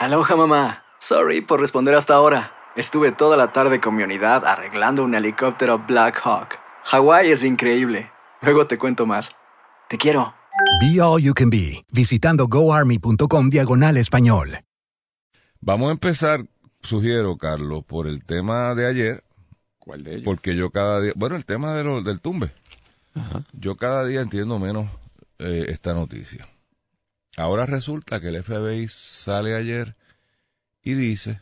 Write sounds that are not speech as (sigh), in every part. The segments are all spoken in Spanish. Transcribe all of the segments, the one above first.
Aloha mamá. Sorry por responder hasta ahora. Estuve toda la tarde con mi unidad arreglando un helicóptero Black Hawk. Hawái es increíble. Luego te cuento más. Te quiero. Be All You Can Be, visitando goarmy.com diagonal español. Vamos a empezar, sugiero, Carlos, por el tema de ayer. ¿Cuál de ellos? Porque yo cada día, bueno, el tema de lo, del tumbe. Yo cada día entiendo menos eh, esta noticia. Ahora resulta que el FBI sale ayer y dice,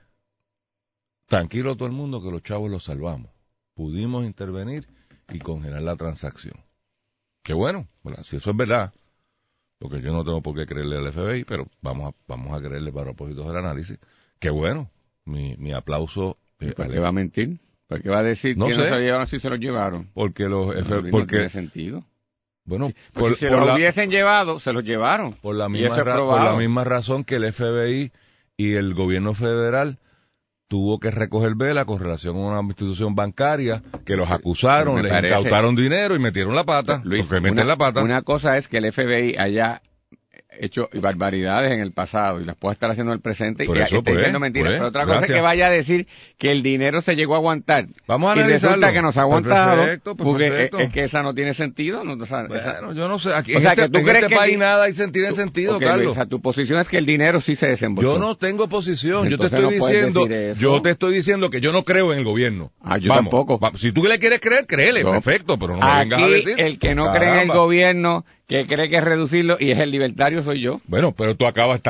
tranquilo todo el mundo que los chavos los salvamos. Pudimos intervenir y congelar la transacción. Qué bueno, si eso es verdad, porque yo no tengo por qué creerle al FBI, pero vamos a, vamos a creerle para propósitos del análisis. Qué bueno, mi, mi aplauso. eh, ¿Para qué va a mentir? ¿Para qué va a decir No que sé. no se llevaron si se los llevaron? Porque los No, FBI, no porque, tiene sentido. Bueno, por, si se por los la, hubiesen llevado, se los llevaron. por la misma es ra- por la misma razón que el FBI y el gobierno federal tuvo que recoger vela con relación a una institución bancaria que los acusaron, les incautaron dinero y metieron la pata. Luis, una, la pata. una cosa es que el FBI haya hecho barbaridades en el pasado y las pueda estar haciendo en el presente Por y eso, esté pues, diciendo mentiras. pues, Pero otra cosa es gracias. que vaya a decir que el dinero se llegó a aguantar. Vamos a y resulta que nos ha Pues aguantado perfecto, pues porque perfecto. es, es que esa no tiene sentido. No, o sea, esa- Bueno, yo no sé. Aquí O sea, este, que tú en crees este que país di- nada hay sentido, Ok, Luis, Carlos. o sea, tu posición es que el dinero sí se desembolsó. Yo no tengo posición. Yo te Entonces estoy no diciendo, yo te estoy diciendo que yo no creo en el gobierno. Ah, yo Vamos, tampoco. va- si tú le quieres creer, créele, Yo- perfecto, pero no me vengas a decir. el que no cree en el gobierno, que cree que es reducirlo y es el libertario soy yo. Bueno, pero tú acabas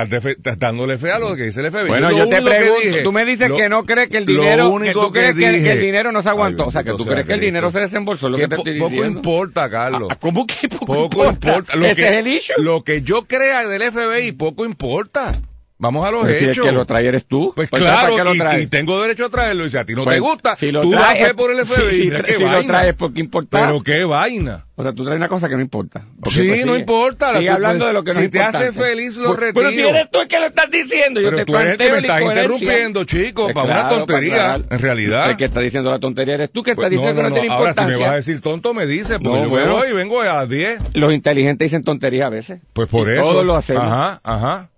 dándole fe a lo que dice el FBI. Bueno, yo te pregunto, dije- tú me dices lo- que no crees que el dinero, que único tú crees que que, que dije- el dinero no se aguantó, Ay, o sea, que tú crees que el dinero se desembolsó, es lo Que que te estoy poco diciendo. importa, Carlos. Ah, ¿Cómo que poco, Poco importa. Lo que, es el issue. lo que yo crea del FBI, poco importa. Vamos a los Pues si el hechos. que lo trae eres tú. Pues Pues, claro, ¿para qué lo traes? y, tengo derecho a traerlo. Y si a ti no Pues, te gusta, si lo tú traes, por el si- FBI. si, qué si lo traes, ¿por qué importa? Pero qué vaina. O sea, tú traes una cosa que no importa. Sí, pues no importa, Sigue hablando de lo que no si te hace feliz, lo Pues- Pero si retiro. eres tú el que lo estás diciendo, yo Pero te tú eres el que me estás interrumpiendo, chico, Pues para una tontería, en realidad. El que está diciendo la tontería eres tú, que Pues, está diciendo que no, tiene Ahora, si importancia. me vas a decir tonto, me dice, porque No, yo bueno. voy y vengo a 10. Los inteligentes dicen tonterías a veces. Pues por eso. Todos lo hacemos. Ajá, ajá.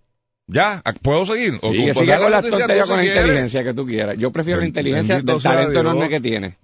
Ya, ¿puedo seguir? O Sigue, tú- sigue con las tonterías con la inteligencia que tú quieras. Yo prefiero la inteligencia del talento enorme que tiene.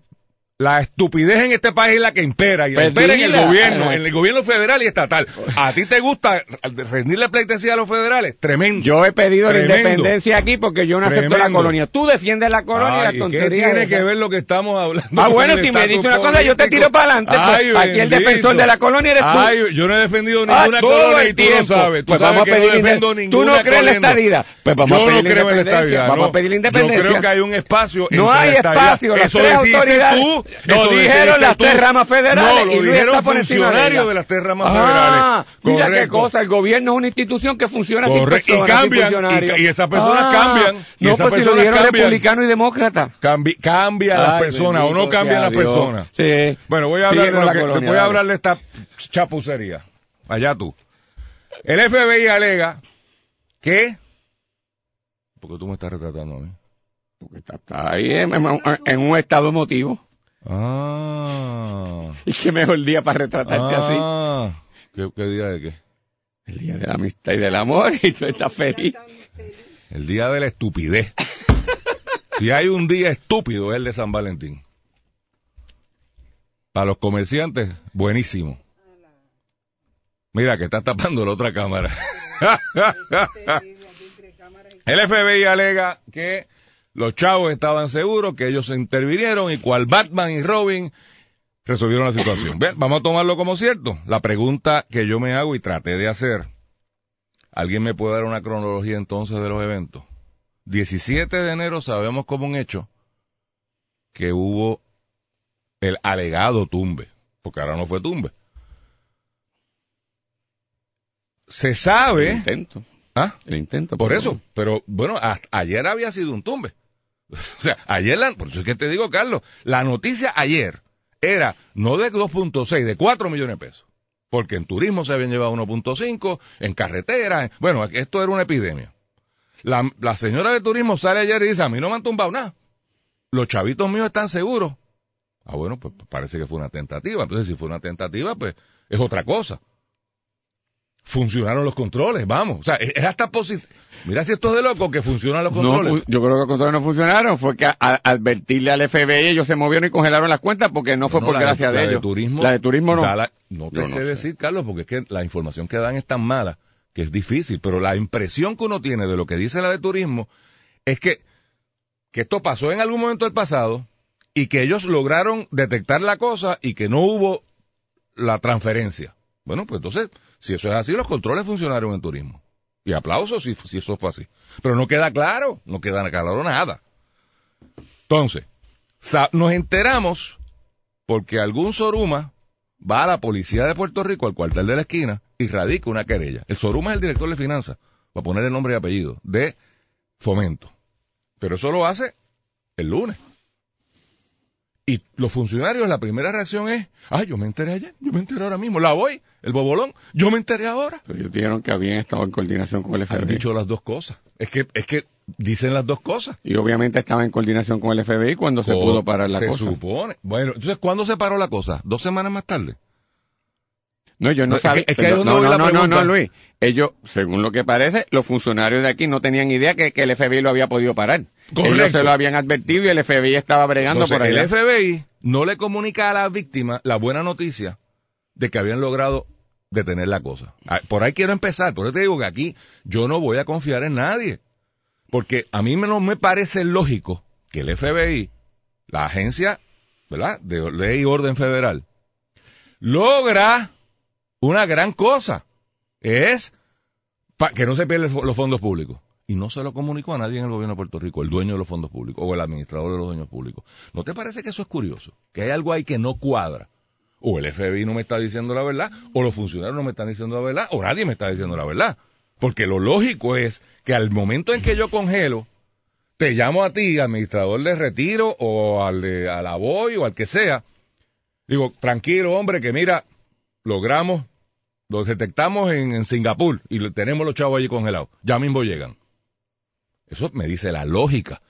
La estupidez en este país es la que impera y Pues impera en el gobierno, en el gobierno federal y estatal. ¿A ti te gusta rendirle pleitesía a los federales? Tremendo. Yo he pedido Tremendo. la independencia aquí porque yo no acepto la colonia. Tú defiendes la colonia y Ay, la ¿y ¿Qué tontería. tiene esa. que ver lo que estamos hablando? Ah, bueno, si me estatus dice una cosa, yo te tiro para adelante. pues. Ay, Aquí el defensor de la colonia eres tú. Ay, yo no he defendido Ah, ninguna todo colonia el y tú lo tiempo. sabes. Tú Pues sabes vamos a no pedir defiendo inde- ninguna ¿Tú no crees en la colonia. estadidad? Pues vamos yo a pedir no la creo en la independencia. estadidad. Vamos no. a pedir la independencia. Yo creo que hay un espacio No hay la espacio, las Eso tres autoridades. Lo dijeron las tres ramas federales No, y lo Luis dijeron funcionarios de las tres ramas Ah, federales. mira qué Correcto. cosa, el gobierno es una institución que funciona sin. Y personas, sin cambian, funcionarios. y- y esas personas cambian, y No, esas pues si lo dijeron cambian. republicano y demócrata. Cambi- cambia las personas o no cambian las personas. Sí. Bueno, voy a hablar de, con lo la que- colonia, voy a hablar de esta chapucería. Allá tú. El FBI alega que... Porque tú me estás retratando a mí. Porque está, está ahí en un estado emotivo. Ah. (laughs) Y qué mejor día para retratarte así. ah. ¿Qué, ¿Qué día de qué? El día de la amistad y del amor y tú estás feliz. El día de la estupidez. (laughs) si hay un día estúpido es el de San Valentín. Para los comerciantes, buenísimo. Mira que está tapando la otra cámara. (laughs) el FBI alega que los chavos estaban seguros, que ellos se intervinieron y cual Batman y Robin resolvieron la situación. (clears throat) Bien, vamos a tomarlo como cierto. La pregunta que yo me hago y traté de hacer, ¿alguien me puede dar una cronología entonces de los eventos? 17 de enero sabemos como un hecho que hubo el alegado tumbe, porque ahora no fue tumbe. Se sabe, Intento. ¿Ah? El intento. Por pero- eso, pero bueno, hasta ayer había sido un tumbe. (laughs) O sea, ayer, la, por eso es que te digo, Carlos, la noticia ayer era no de 2.6, de 4 millones de pesos. Porque en turismo se habían llevado 1.5, en carretera, en- bueno, esto era una epidemia. La, la señora de turismo sale ayer y dice, a mí no me han tumbado nada. Los chavitos míos están seguros. Ah, bueno, pues parece que fue una tentativa. Entonces, si fue una tentativa, pues es otra cosa. Funcionaron los controles, vamos. O sea, es hasta positivo. Mira si esto es de loco que funcionan los controles. yo creo que los controles no funcionaron. Fue que a- a- advertirle al FBI ellos se movieron y congelaron las cuentas porque no fue No, por de- gracia de, la ellos. turismo, la de turismo no. la- no te Yo no sé sé. decir, Carlos, porque es que la información que dan es tan mala que es difícil. Pero la impresión que uno tiene de lo que dice la de turismo es que, que esto pasó en algún momento del pasado y que ellos lograron detectar la cosa y que no hubo la transferencia. Bueno, pues entonces, si eso es así, los controles funcionaron en turismo. Y aplausos si, si eso fue así. Pero no queda claro, no queda claro nada. Entonces, nos enteramos porque algún Soruma va a la policía de Puerto Rico, al cuartel de la esquina, y radica una querella. El Soruma es el director de finanzas, va a poner el nombre y apellido, de fomento. Pero eso lo hace el lunes. Y los funcionarios, la primera reacción es, ay, yo me enteré ayer, yo me enteré ahora mismo, la voy, el bobolón, yo me enteré ahora. Pero ellos dijeron que habían estado en coordinación con el Han FBI. dicho las dos cosas. Es que, es que dicen las dos cosas. Y obviamente estaba en coordinación con el FBI cuando se pudo parar la se cosa. supone. Bueno, entonces, ¿cuándo se paró la cosa? ¿Dos semanas más tarde? No, yo no que- sabía. es que ahí es donde no, no, no, no, no, Luis. Ellos, según lo que parece, los funcionarios de aquí no tenían idea que, que el FBI lo había podido parar. Ellos Correcto. se lo habían advertido y el FBI estaba bregando Entonces, por allá. el FBI no le comunica a la víctima la buena noticia de que habían logrado detener la cosa. Ah, Por ahí quiero empezar. Por eso te digo que aquí yo no voy a confiar en nadie. Porque a mí no me parece lógico que el FBI, la agencia, ¿verdad? De ley y orden federal, logra una gran cosa. Es que no se pierdan los fondos públicos. Y no se lo comunicó a nadie en el gobierno de Puerto Rico, el dueño de los fondos públicos o el administrador de los dueños públicos. ¿No te parece que eso es curioso? Que hay algo ahí que no cuadra. O el FBI no me está diciendo la verdad, o los funcionarios no me están diciendo la verdad, o nadie me está diciendo la verdad. Porque lo lógico es que al momento en que yo congelo, te llamo a ti, administrador de retiro, o al de a la BOY, o al que sea. Digo, tranquilo, hombre, que mira, logramos, lo detectamos en, Singapur y tenemos los chavos allí congelados. Ya mismo llegan. Eso me dice la lógica.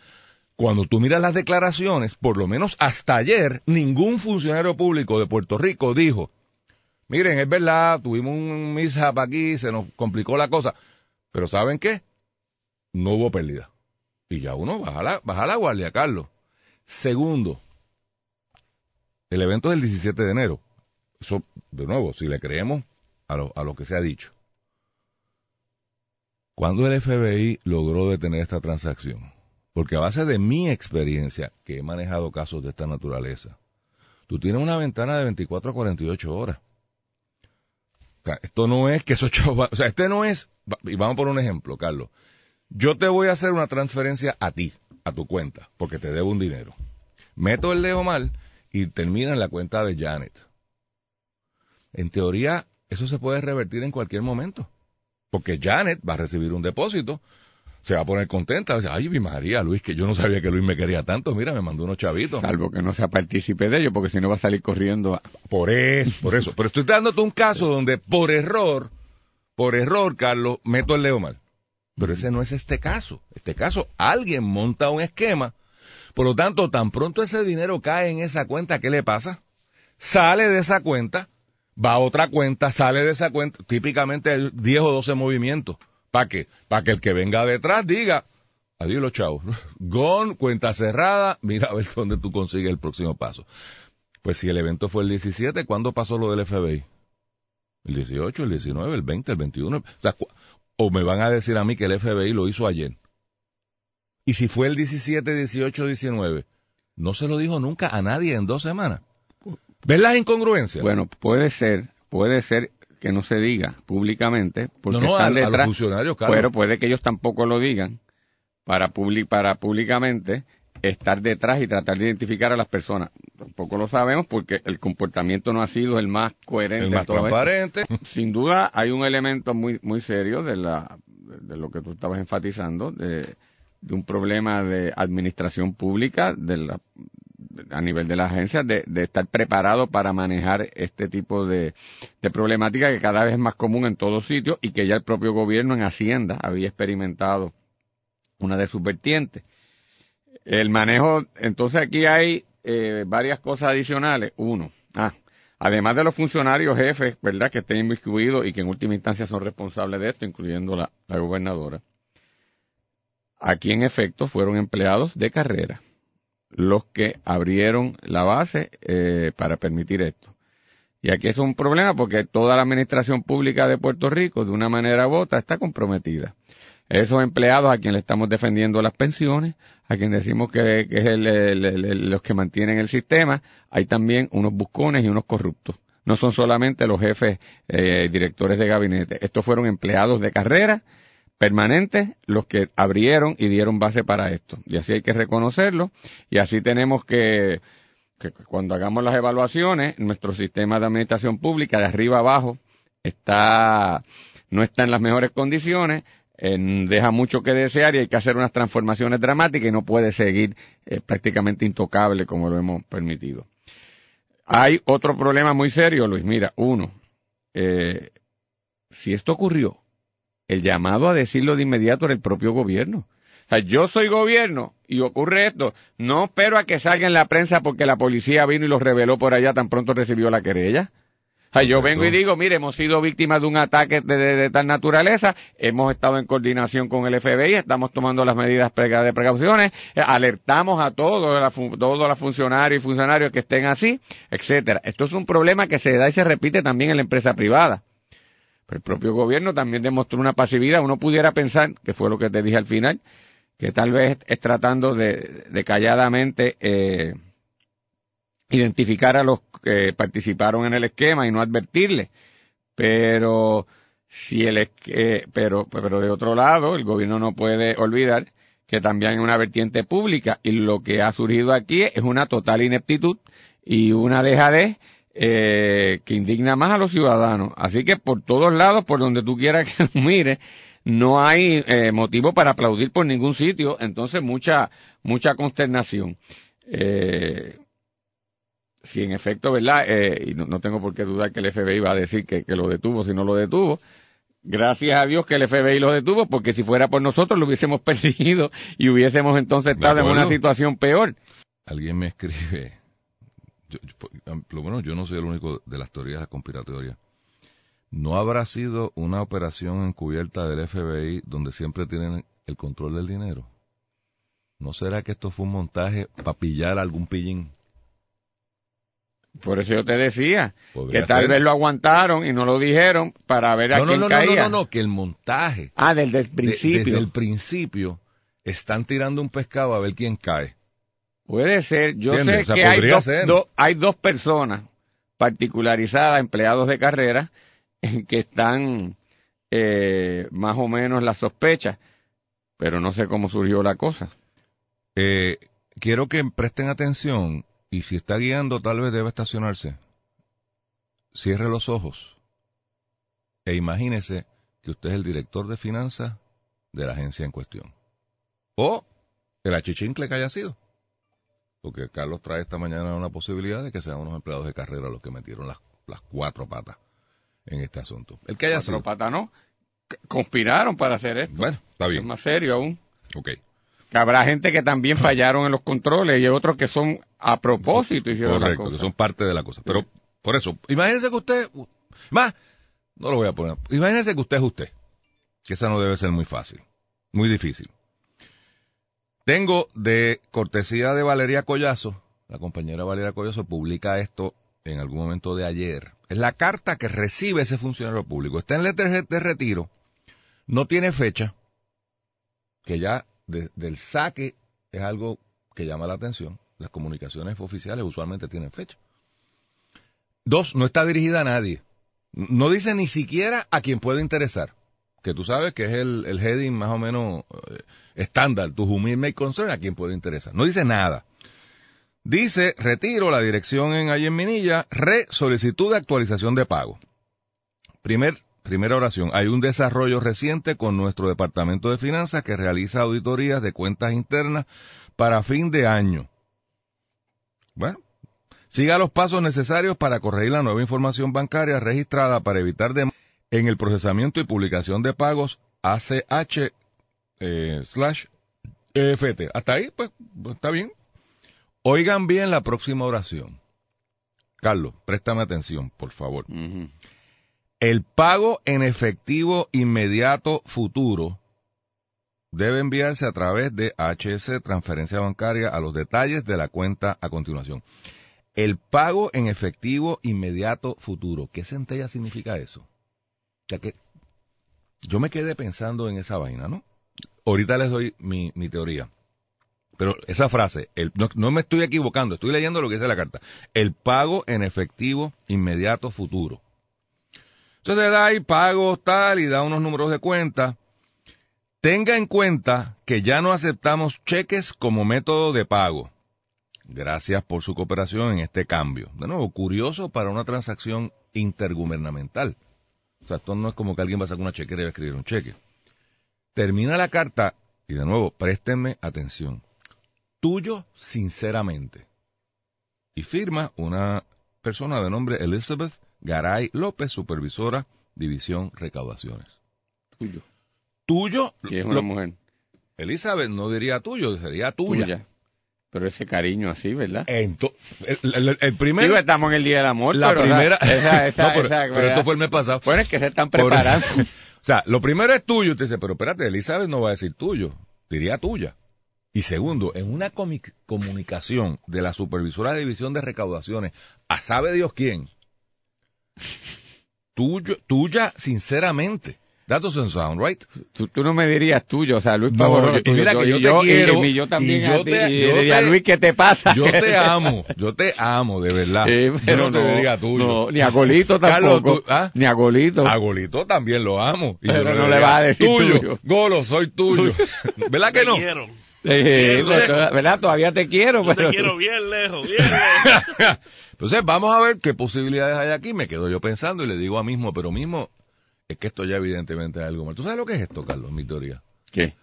Cuando tú miras las declaraciones, por lo menos hasta ayer, ningún funcionario público de Puerto Rico dijo, miren, es verdad, tuvimos un mishap aquí, se nos complicó la cosa, pero ¿saben qué? No hubo pérdida. Y ya uno baja la, baja la guardia, Carlos. Segundo, el evento del 17 de enero. Eso, de nuevo, si le creemos a lo, a lo que se ha dicho. ¿Cuándo el FBI logró detener esta transacción? Porque a base de mi experiencia, que he manejado casos de esta naturaleza, tú tienes una ventana de 24 a 48 horas. Esto no es que esos chavos, o sea, este no es, y vamos por un ejemplo, Carlos. Yo te voy a hacer una transferencia a ti, a tu cuenta, porque te debo un dinero. Meto el dedo mal y termina en la cuenta de Janet. En teoría, eso se puede revertir en cualquier momento. Porque Janet va a recibir un depósito, se va a poner contenta, va a decir, ay, mi María, Luis, que yo no sabía que Luis me quería tanto, mira, me mandó unos chavitos. Salvo que no sea partícipe de ello, porque si no va a salir corriendo. a- Por eso, por eso. Pero estoy dándote un caso donde por error, por error, Carlos, meto el dedo mal. Pero ese no es este caso. Este caso, alguien monta un esquema. Por lo tanto, tan pronto ese dinero cae en esa cuenta, ¿qué le pasa? Sale de esa cuenta, va a otra cuenta, sale de esa cuenta, típicamente 10 o 12 movimientos. ¿Para qué? Para que el que venga detrás diga, adiós los chavos, (laughs) gone, cuenta cerrada, mira a ver dónde tú consigues el próximo paso. Pues si el evento fue el 17, ¿cuándo pasó lo del FBI? El 18, el 19, el 20, el 21. O, o me van a decir a mí que el FBI lo hizo ayer. Y si fue el 17, 18, 19, no se lo dijo nunca a nadie en dos semanas. ¿Ves las incongruencias? Bueno, puede ser, puede ser que no se diga públicamente, porque no, no, a, están a los detrás, funcionarios, Carlos. pero puede que ellos tampoco lo digan para, publi- para públicamente estar detrás y tratar de identificar a las personas. Tampoco lo sabemos porque el comportamiento no ha sido el más coherente. el más esto. transparente. (laughs) Sin duda hay un elemento muy muy serio de la de lo que tú estabas enfatizando, de, de un problema de administración pública de la, a nivel de la agencia, de, de, estar preparado para manejar este tipo de, problemática que cada vez es más común en todos sitios y que ya el propio gobierno en Hacienda había experimentado una de sus vertientes. El manejo, entonces aquí hay eh, varias cosas adicionales. Uno, ah, además de los funcionarios jefes, ¿verdad?, que estén inmiscuidos y que en última instancia son responsables de esto, incluyendo la gobernadora. Aquí en efecto fueron empleados de carrera los que abrieron la base eh, para permitir esto. Y aquí es un problema porque toda la administración pública de Puerto Rico, de una manera u otra, está comprometida. Esos empleados a quien le estamos defendiendo las pensiones, a quien decimos que, es el, los que mantienen el sistema, hay también unos buscones y unos corruptos. No son solamente los jefes eh, directores de gabinete. Estos fueron empleados de carrera permanentes los que abrieron y dieron base para esto. Y así hay que reconocerlo. Y así tenemos que, que cuando hagamos las evaluaciones, nuestro sistema de administración pública de arriba abajo está, no está en las mejores condiciones, deja mucho que desear y hay que hacer unas transformaciones dramáticas y no puede seguir eh, prácticamente intocable como lo hemos permitido. Hay otro problema muy serio, Luis. Mira, uno, eh, si esto ocurrió el llamado a decirlo de inmediato era el propio gobierno. O sea, yo soy gobierno y ocurre esto. No espero a que salga en la prensa porque la policía vino y lo reveló por allá tan pronto recibió la querella. O sea, yo vengo y digo, mire, hemos sido víctimas de un ataque de, tal naturaleza, hemos estado en coordinación con el FBI, estamos tomando las medidas de precauciones, eh, alertamos a todos, todos los funcionarios y funcionarios que estén así, etcétera. Esto es un problema que se da y se repite también en la empresa privada el propio gobierno también demostró una pasividad. Uno pudiera pensar, que fue lo que te dije al final, que tal vez es tratando de, calladamente eh, identificar a los que participaron en el esquema y no advertirles. Pero si el eh, pero pero de otro lado, el gobierno no puede olvidar que también hay una vertiente pública y lo que ha surgido aquí es una total ineptitud y una dejadez eh, que indigna más a los ciudadanos. Así que por todos lados, por donde tú quieras que (laughs) mire, no hay eh, motivo para aplaudir por ningún sitio, entonces mucha, mucha consternación. Eh, si en efecto, ¿verdad? Eh, y no, no, tengo por qué dudar que el FBI va a decir que, que, lo detuvo si no lo detuvo. Gracias a Dios que el FBI lo detuvo, porque si fuera por nosotros lo hubiésemos (laughs) perdido y hubiésemos entonces estado en una situación peor. Alguien me escribe, yo, lo bueno, yo no soy el único de las teorías conspiratorias. ¿No habrá sido una operación encubierta del FBI donde siempre tienen el control del dinero? ¿No será que esto fue un montaje para pillar a algún pillín? Por eso yo te decía que tal vez lo aguantaron y no lo dijeron para ver a quién no, caía. No, no, no, que el montaje. Ah, desde el principio. desde el principio están tirando un pescado a ver quién cae. Puede ser. Yo sé que hay dos, hay dos personas particularizadas, empleados de carrera, (laughs) que están eh, más o menos las sospechas, pero no sé cómo surgió la cosa. Eh, quiero que presten atención y si está guiando tal vez debe estacionarse. Cierre los ojos e imagínese que usted es el director de finanzas de la agencia en cuestión. O el achichincle que haya sido porque Carlos trae esta mañana una posibilidad de que sean unos empleados de carrera los que metieron las, las cuatro patas en este asunto. El que haya cuatro patas no, conspiraron para hacer esto. Bueno, está bien. Es más serio aún. Ok. Que habrá gente que también (laughs) fallaron en los controles y otros que son a propósito hicieron Correcto, la cosa. que son parte de la cosa. Pero por eso, imagínese que usted, más, no lo voy a poner, imagínese que usted es usted, que esa no debe ser muy fácil, muy difícil. Tengo de cortesía de Valeria Collazo, la compañera Valeria Collazo publica esto en algún momento de ayer. Es la carta que recibe ese funcionario público. Está en letra de retiro, no tiene fecha, que ya del saque es algo que llama la atención. Las comunicaciones oficiales usualmente tienen fecha. Dos, no está dirigida a nadie. No dice ni siquiera a quien puede interesar que tú sabes que es el, el heading más o menos eh, estándar, tu humilde concern, a quien puede interesar. No dice nada. Dice, retiro la dirección en allí en Minilla, re solicitud de actualización de pago. Primer, primera oración. Hay un desarrollo reciente con nuestro Departamento de Finanzas que realiza auditorías de cuentas internas para fin de año. Bueno, siga los pasos necesarios para corregir la nueva información bancaria registrada para evitar de en el procesamiento y publicación de pagos ACH eh, slash EFT. Hasta ahí, pues, está bien. Oigan bien la próxima oración. Carlos, préstame atención, por favor. El pago en efectivo inmediato futuro debe enviarse a través de HS transferencia bancaria a los detalles de la cuenta a continuación. El pago en efectivo inmediato futuro. ¿Qué centella significa eso? O sea que yo me quedé pensando en esa vaina, ¿no? Ahorita les doy mi, teoría. Pero esa frase, no, no me estoy equivocando, estoy leyendo lo que dice la carta. El pago en efectivo inmediato futuro. Entonces da ahí pagos tal y da unos números de cuenta. Tenga en cuenta que ya no aceptamos cheques como método de pago. Gracias por su cooperación en este cambio. De nuevo, curioso para una transacción intergubernamental. O sea, esto no es como que alguien va a sacar una chequera y va a escribir un cheque. Termina la carta y de nuevo, préstenme atención. Tuyo sinceramente. Y firma una persona de nombre Elizabeth Garay López, supervisora, división recaudaciones. Tuyo. Tuyo, Y es una lo- mujer Elizabeth no diría tuyo, sería tuya. tuya. Pero ese cariño así, ¿verdad? Ento- el, el- el primer, estamos en el Día del Amor, la pero, primera, esa, esa, (laughs) No, pero, esa- pero esto fue el mes pasado. Bueno, es que se están Por- preparando. (laughs) o sea, lo primero es tuyo, usted dice, pero espérate, Elizabeth no va a decir tuyo, diría tuya. Y segundo, en una comunicación de la supervisora de división de recaudaciones a sabe Dios quién, tuyo, tuya sinceramente. That doesn't sound right. Tú, tú no me dirías tuyo, o sea, Luis No, Pavón, yo- tuyo, mira yo, que yo y te quiero, y yo también y a yo ti, te- y yo diría, te- Luis, ¿qué te pasa? Yo te (laughs) amo, yo te amo, de verdad. Sí, yo pero no te diría tuyo. no, ni a Golito (laughs) Carlos, tampoco. tú- ¿ah? Ni a Golito. A Golito también lo amo. Y Pero yo no le vas a decir tuyo. tuyo. Golo, soy tuyo. (laughs) ¿Verdad que Te no? quiero. Sí, pues, ¿verdad? Todavía te quiero, Yo pero... te quiero bien lejos, bien lejos. Entonces vamos a ver qué posibilidades hay aquí. Me quedo yo pensando y le digo a mismo, pero mismo, es que esto ya evidentemente es algo mal. ¿Tú sabes lo que es esto, Carlos? Mi teoría. ¿Qué?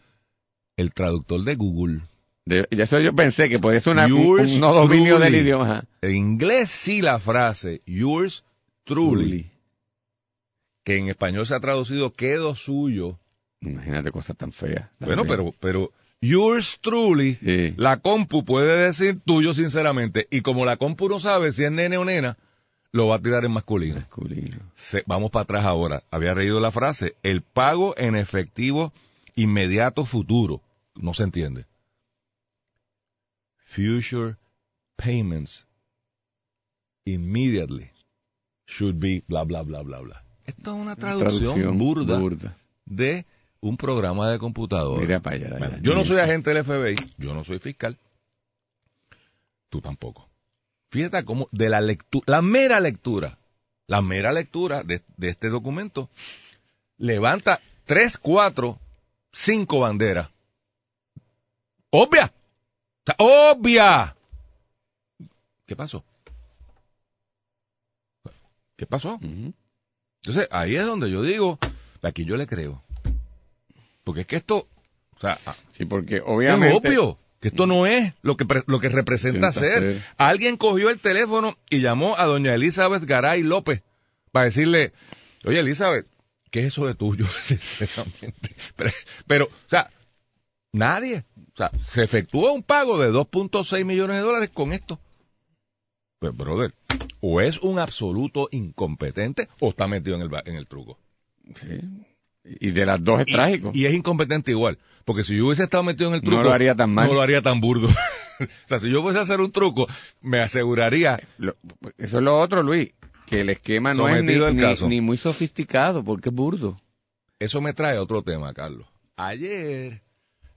El traductor de Google. De, eso yo pensé que podía ser una, un, Yours un no dominio truly. del idioma. En inglés sí la frase, yours truly, que en español se ha traducido quedo suyo. Imagínate cosas tan feas. Bueno, También. pero, pero yours truly, Sí. la compu puede decir tuyo sinceramente. Y como la compu no sabe si es nene o nena, lo va a tirar en masculino. Masculino. Se- vamos para atrás ahora. Había reído la frase, el pago en efectivo inmediato futuro. No se entiende. Future payments immediately should be bla bla bla bla bla. Esto es una traducción, burda, burda. de un programa de computadora. Mira para allá. Bueno, yo no soy agente del FBI, yo no soy fiscal. Tú tampoco. Fíjate cómo de la lectura, la mera lectura, la mera lectura de, de este documento levanta tres, cuatro, cinco banderas. Obvia. Obvia. ¿Qué pasó? ¿Qué pasó? Entonces, ahí es donde yo digo, aquí yo le creo. Porque es que esto, o sea, Sí, porque es obviamente... obvio que esto no es lo que, lo que representa ser. Alguien cogió el teléfono y llamó a doña Elizabeth Garay López para decirle, oye Elizabeth, ¿qué es eso de tuyo? (laughs) Sinceramente. Pero, pero, o sea, nadie. O sea, se efectuó un pago de 2.6 millones de dólares con esto. Pero, brother, o es un absoluto incompetente o está metido en el, en el truco. Sí. Y de las dos es Y- trágico. Y es incompetente igual. Porque si yo hubiese estado metido en el truco. No lo haría tan mal. No lo haría tan burdo. (laughs) o sea, si yo fuese a hacer un truco, me aseguraría. Lo- eso es lo otro, Luis, que el esquema no es ni, ni- caso. ni muy sofisticado, porque es burdo. Eso me trae a otro tema, Carlos. Ayer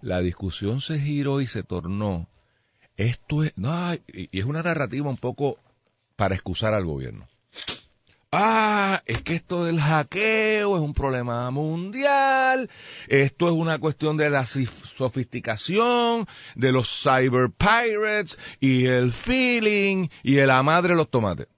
la discusión se giró y se tornó. Esto es. No, y es una narrativa un poco para excusar al gobierno. Ah, es que esto del hackeo es un problema mundial, esto es una cuestión de la sofisticación, de los cyber pirates y el feeling y la madre de los tomates.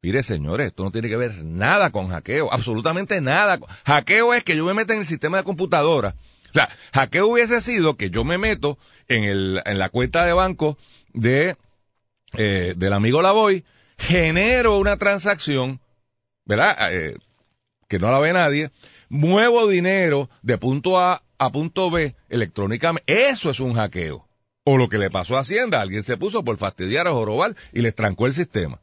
Mire, señores, esto no tiene que ver nada con hackeo, absolutamente nada. Hackeo es que yo me meta en el sistema de computadora. O sea, hackeo hubiese sido que yo me meto en, el, en la cuenta de banco de, eh, del amigo Lavoy, genero una transacción, ¿verdad? Eh, que no la ve nadie, muevo dinero de punto A a punto B electrónicamente. Eso es un hackeo. O lo que le pasó a Hacienda, alguien se puso por fastidiar a Jorobar y les trancó el sistema.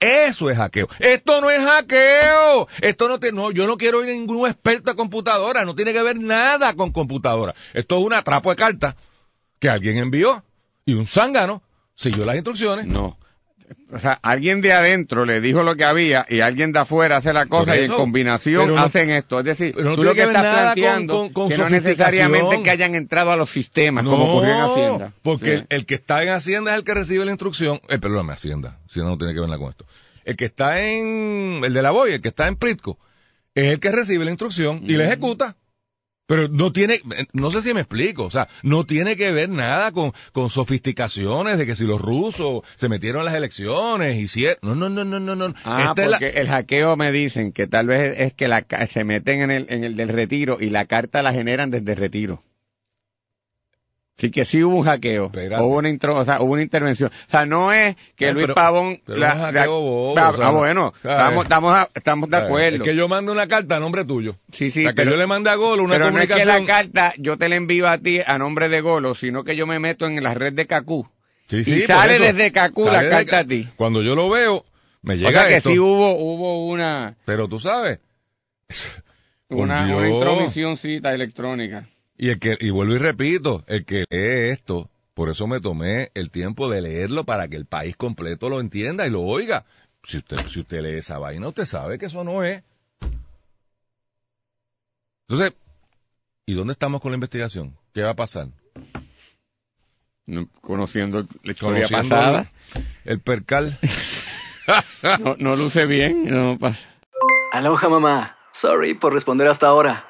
Eso es hackeo. Esto no es hackeo. Esto no te, no, yo no quiero ir ningún experto a computadora. No tiene que ver nada con computadora. Esto es un atrapo de carta que alguien envió y un zángano siguió las instrucciones. No. O sea, alguien de adentro le dijo lo que había y alguien de afuera hace la cosa y en combinación hacen esto. Es decir, no tú lo que estás planteando con- con- con que no necesariamente que hayan entrado a los sistemas como ocurrió en Hacienda. Porque Sí. el, el que está en Hacienda es el que recibe la instrucción. Eh, perdóname, Hacienda. Hacienda no tiene que ver con esto. El que está en, el de la Boya, el que está en Pritco, es el que recibe la instrucción y la ejecuta. Pero no tiene, no sé si me explico, o sea, no tiene que ver nada con, con sofisticaciones de que si los rusos se metieron en las elecciones, hicieron, no, no, no, no, no, no. Ah, Esta es la- porque el hackeo me dicen que tal vez es que la, se meten en el, en el del retiro y la carta la generan desde el retiro. Sí que sí hubo un hackeo, hubo una intro, o sea, hubo una intervención. O sea, no es que No, Luis pero- Pavón pero un hackeo bobo, ah, o sea, ah, bueno, estamos, estamos, a- estamos de acuerdo. Es que yo mando una carta a nombre tuyo. sí, sí, o sea, que pero, yo le mande a Golo una pero no es que comunicación. la carta yo te la envío a ti a nombre de Golo, sino que yo me meto en la red de Cacú. Sí, y sí, por sale eso. desde Cacú la Sale de carta Ca- a ti. Cuando yo lo veo, me O llega sea que esto. sí hubo, hubo una, Pero tú sabes. (laughs) Una, una intromisioncita electrónica. Y el que, y vuelvo y repito, el que lee esto, por eso me tomé el tiempo de leerlo para que el país completo lo entienda y lo oiga. Si usted, si usted lee esa vaina, usted sabe que eso no es. Entonces, ¿y dónde estamos con la investigación? ¿Qué va a pasar? No, conociendo la historia Conociendo pasada, El percal. (laughs) no, no luce bien. No pasa. Aloha mamá. Sorry por responder hasta ahora.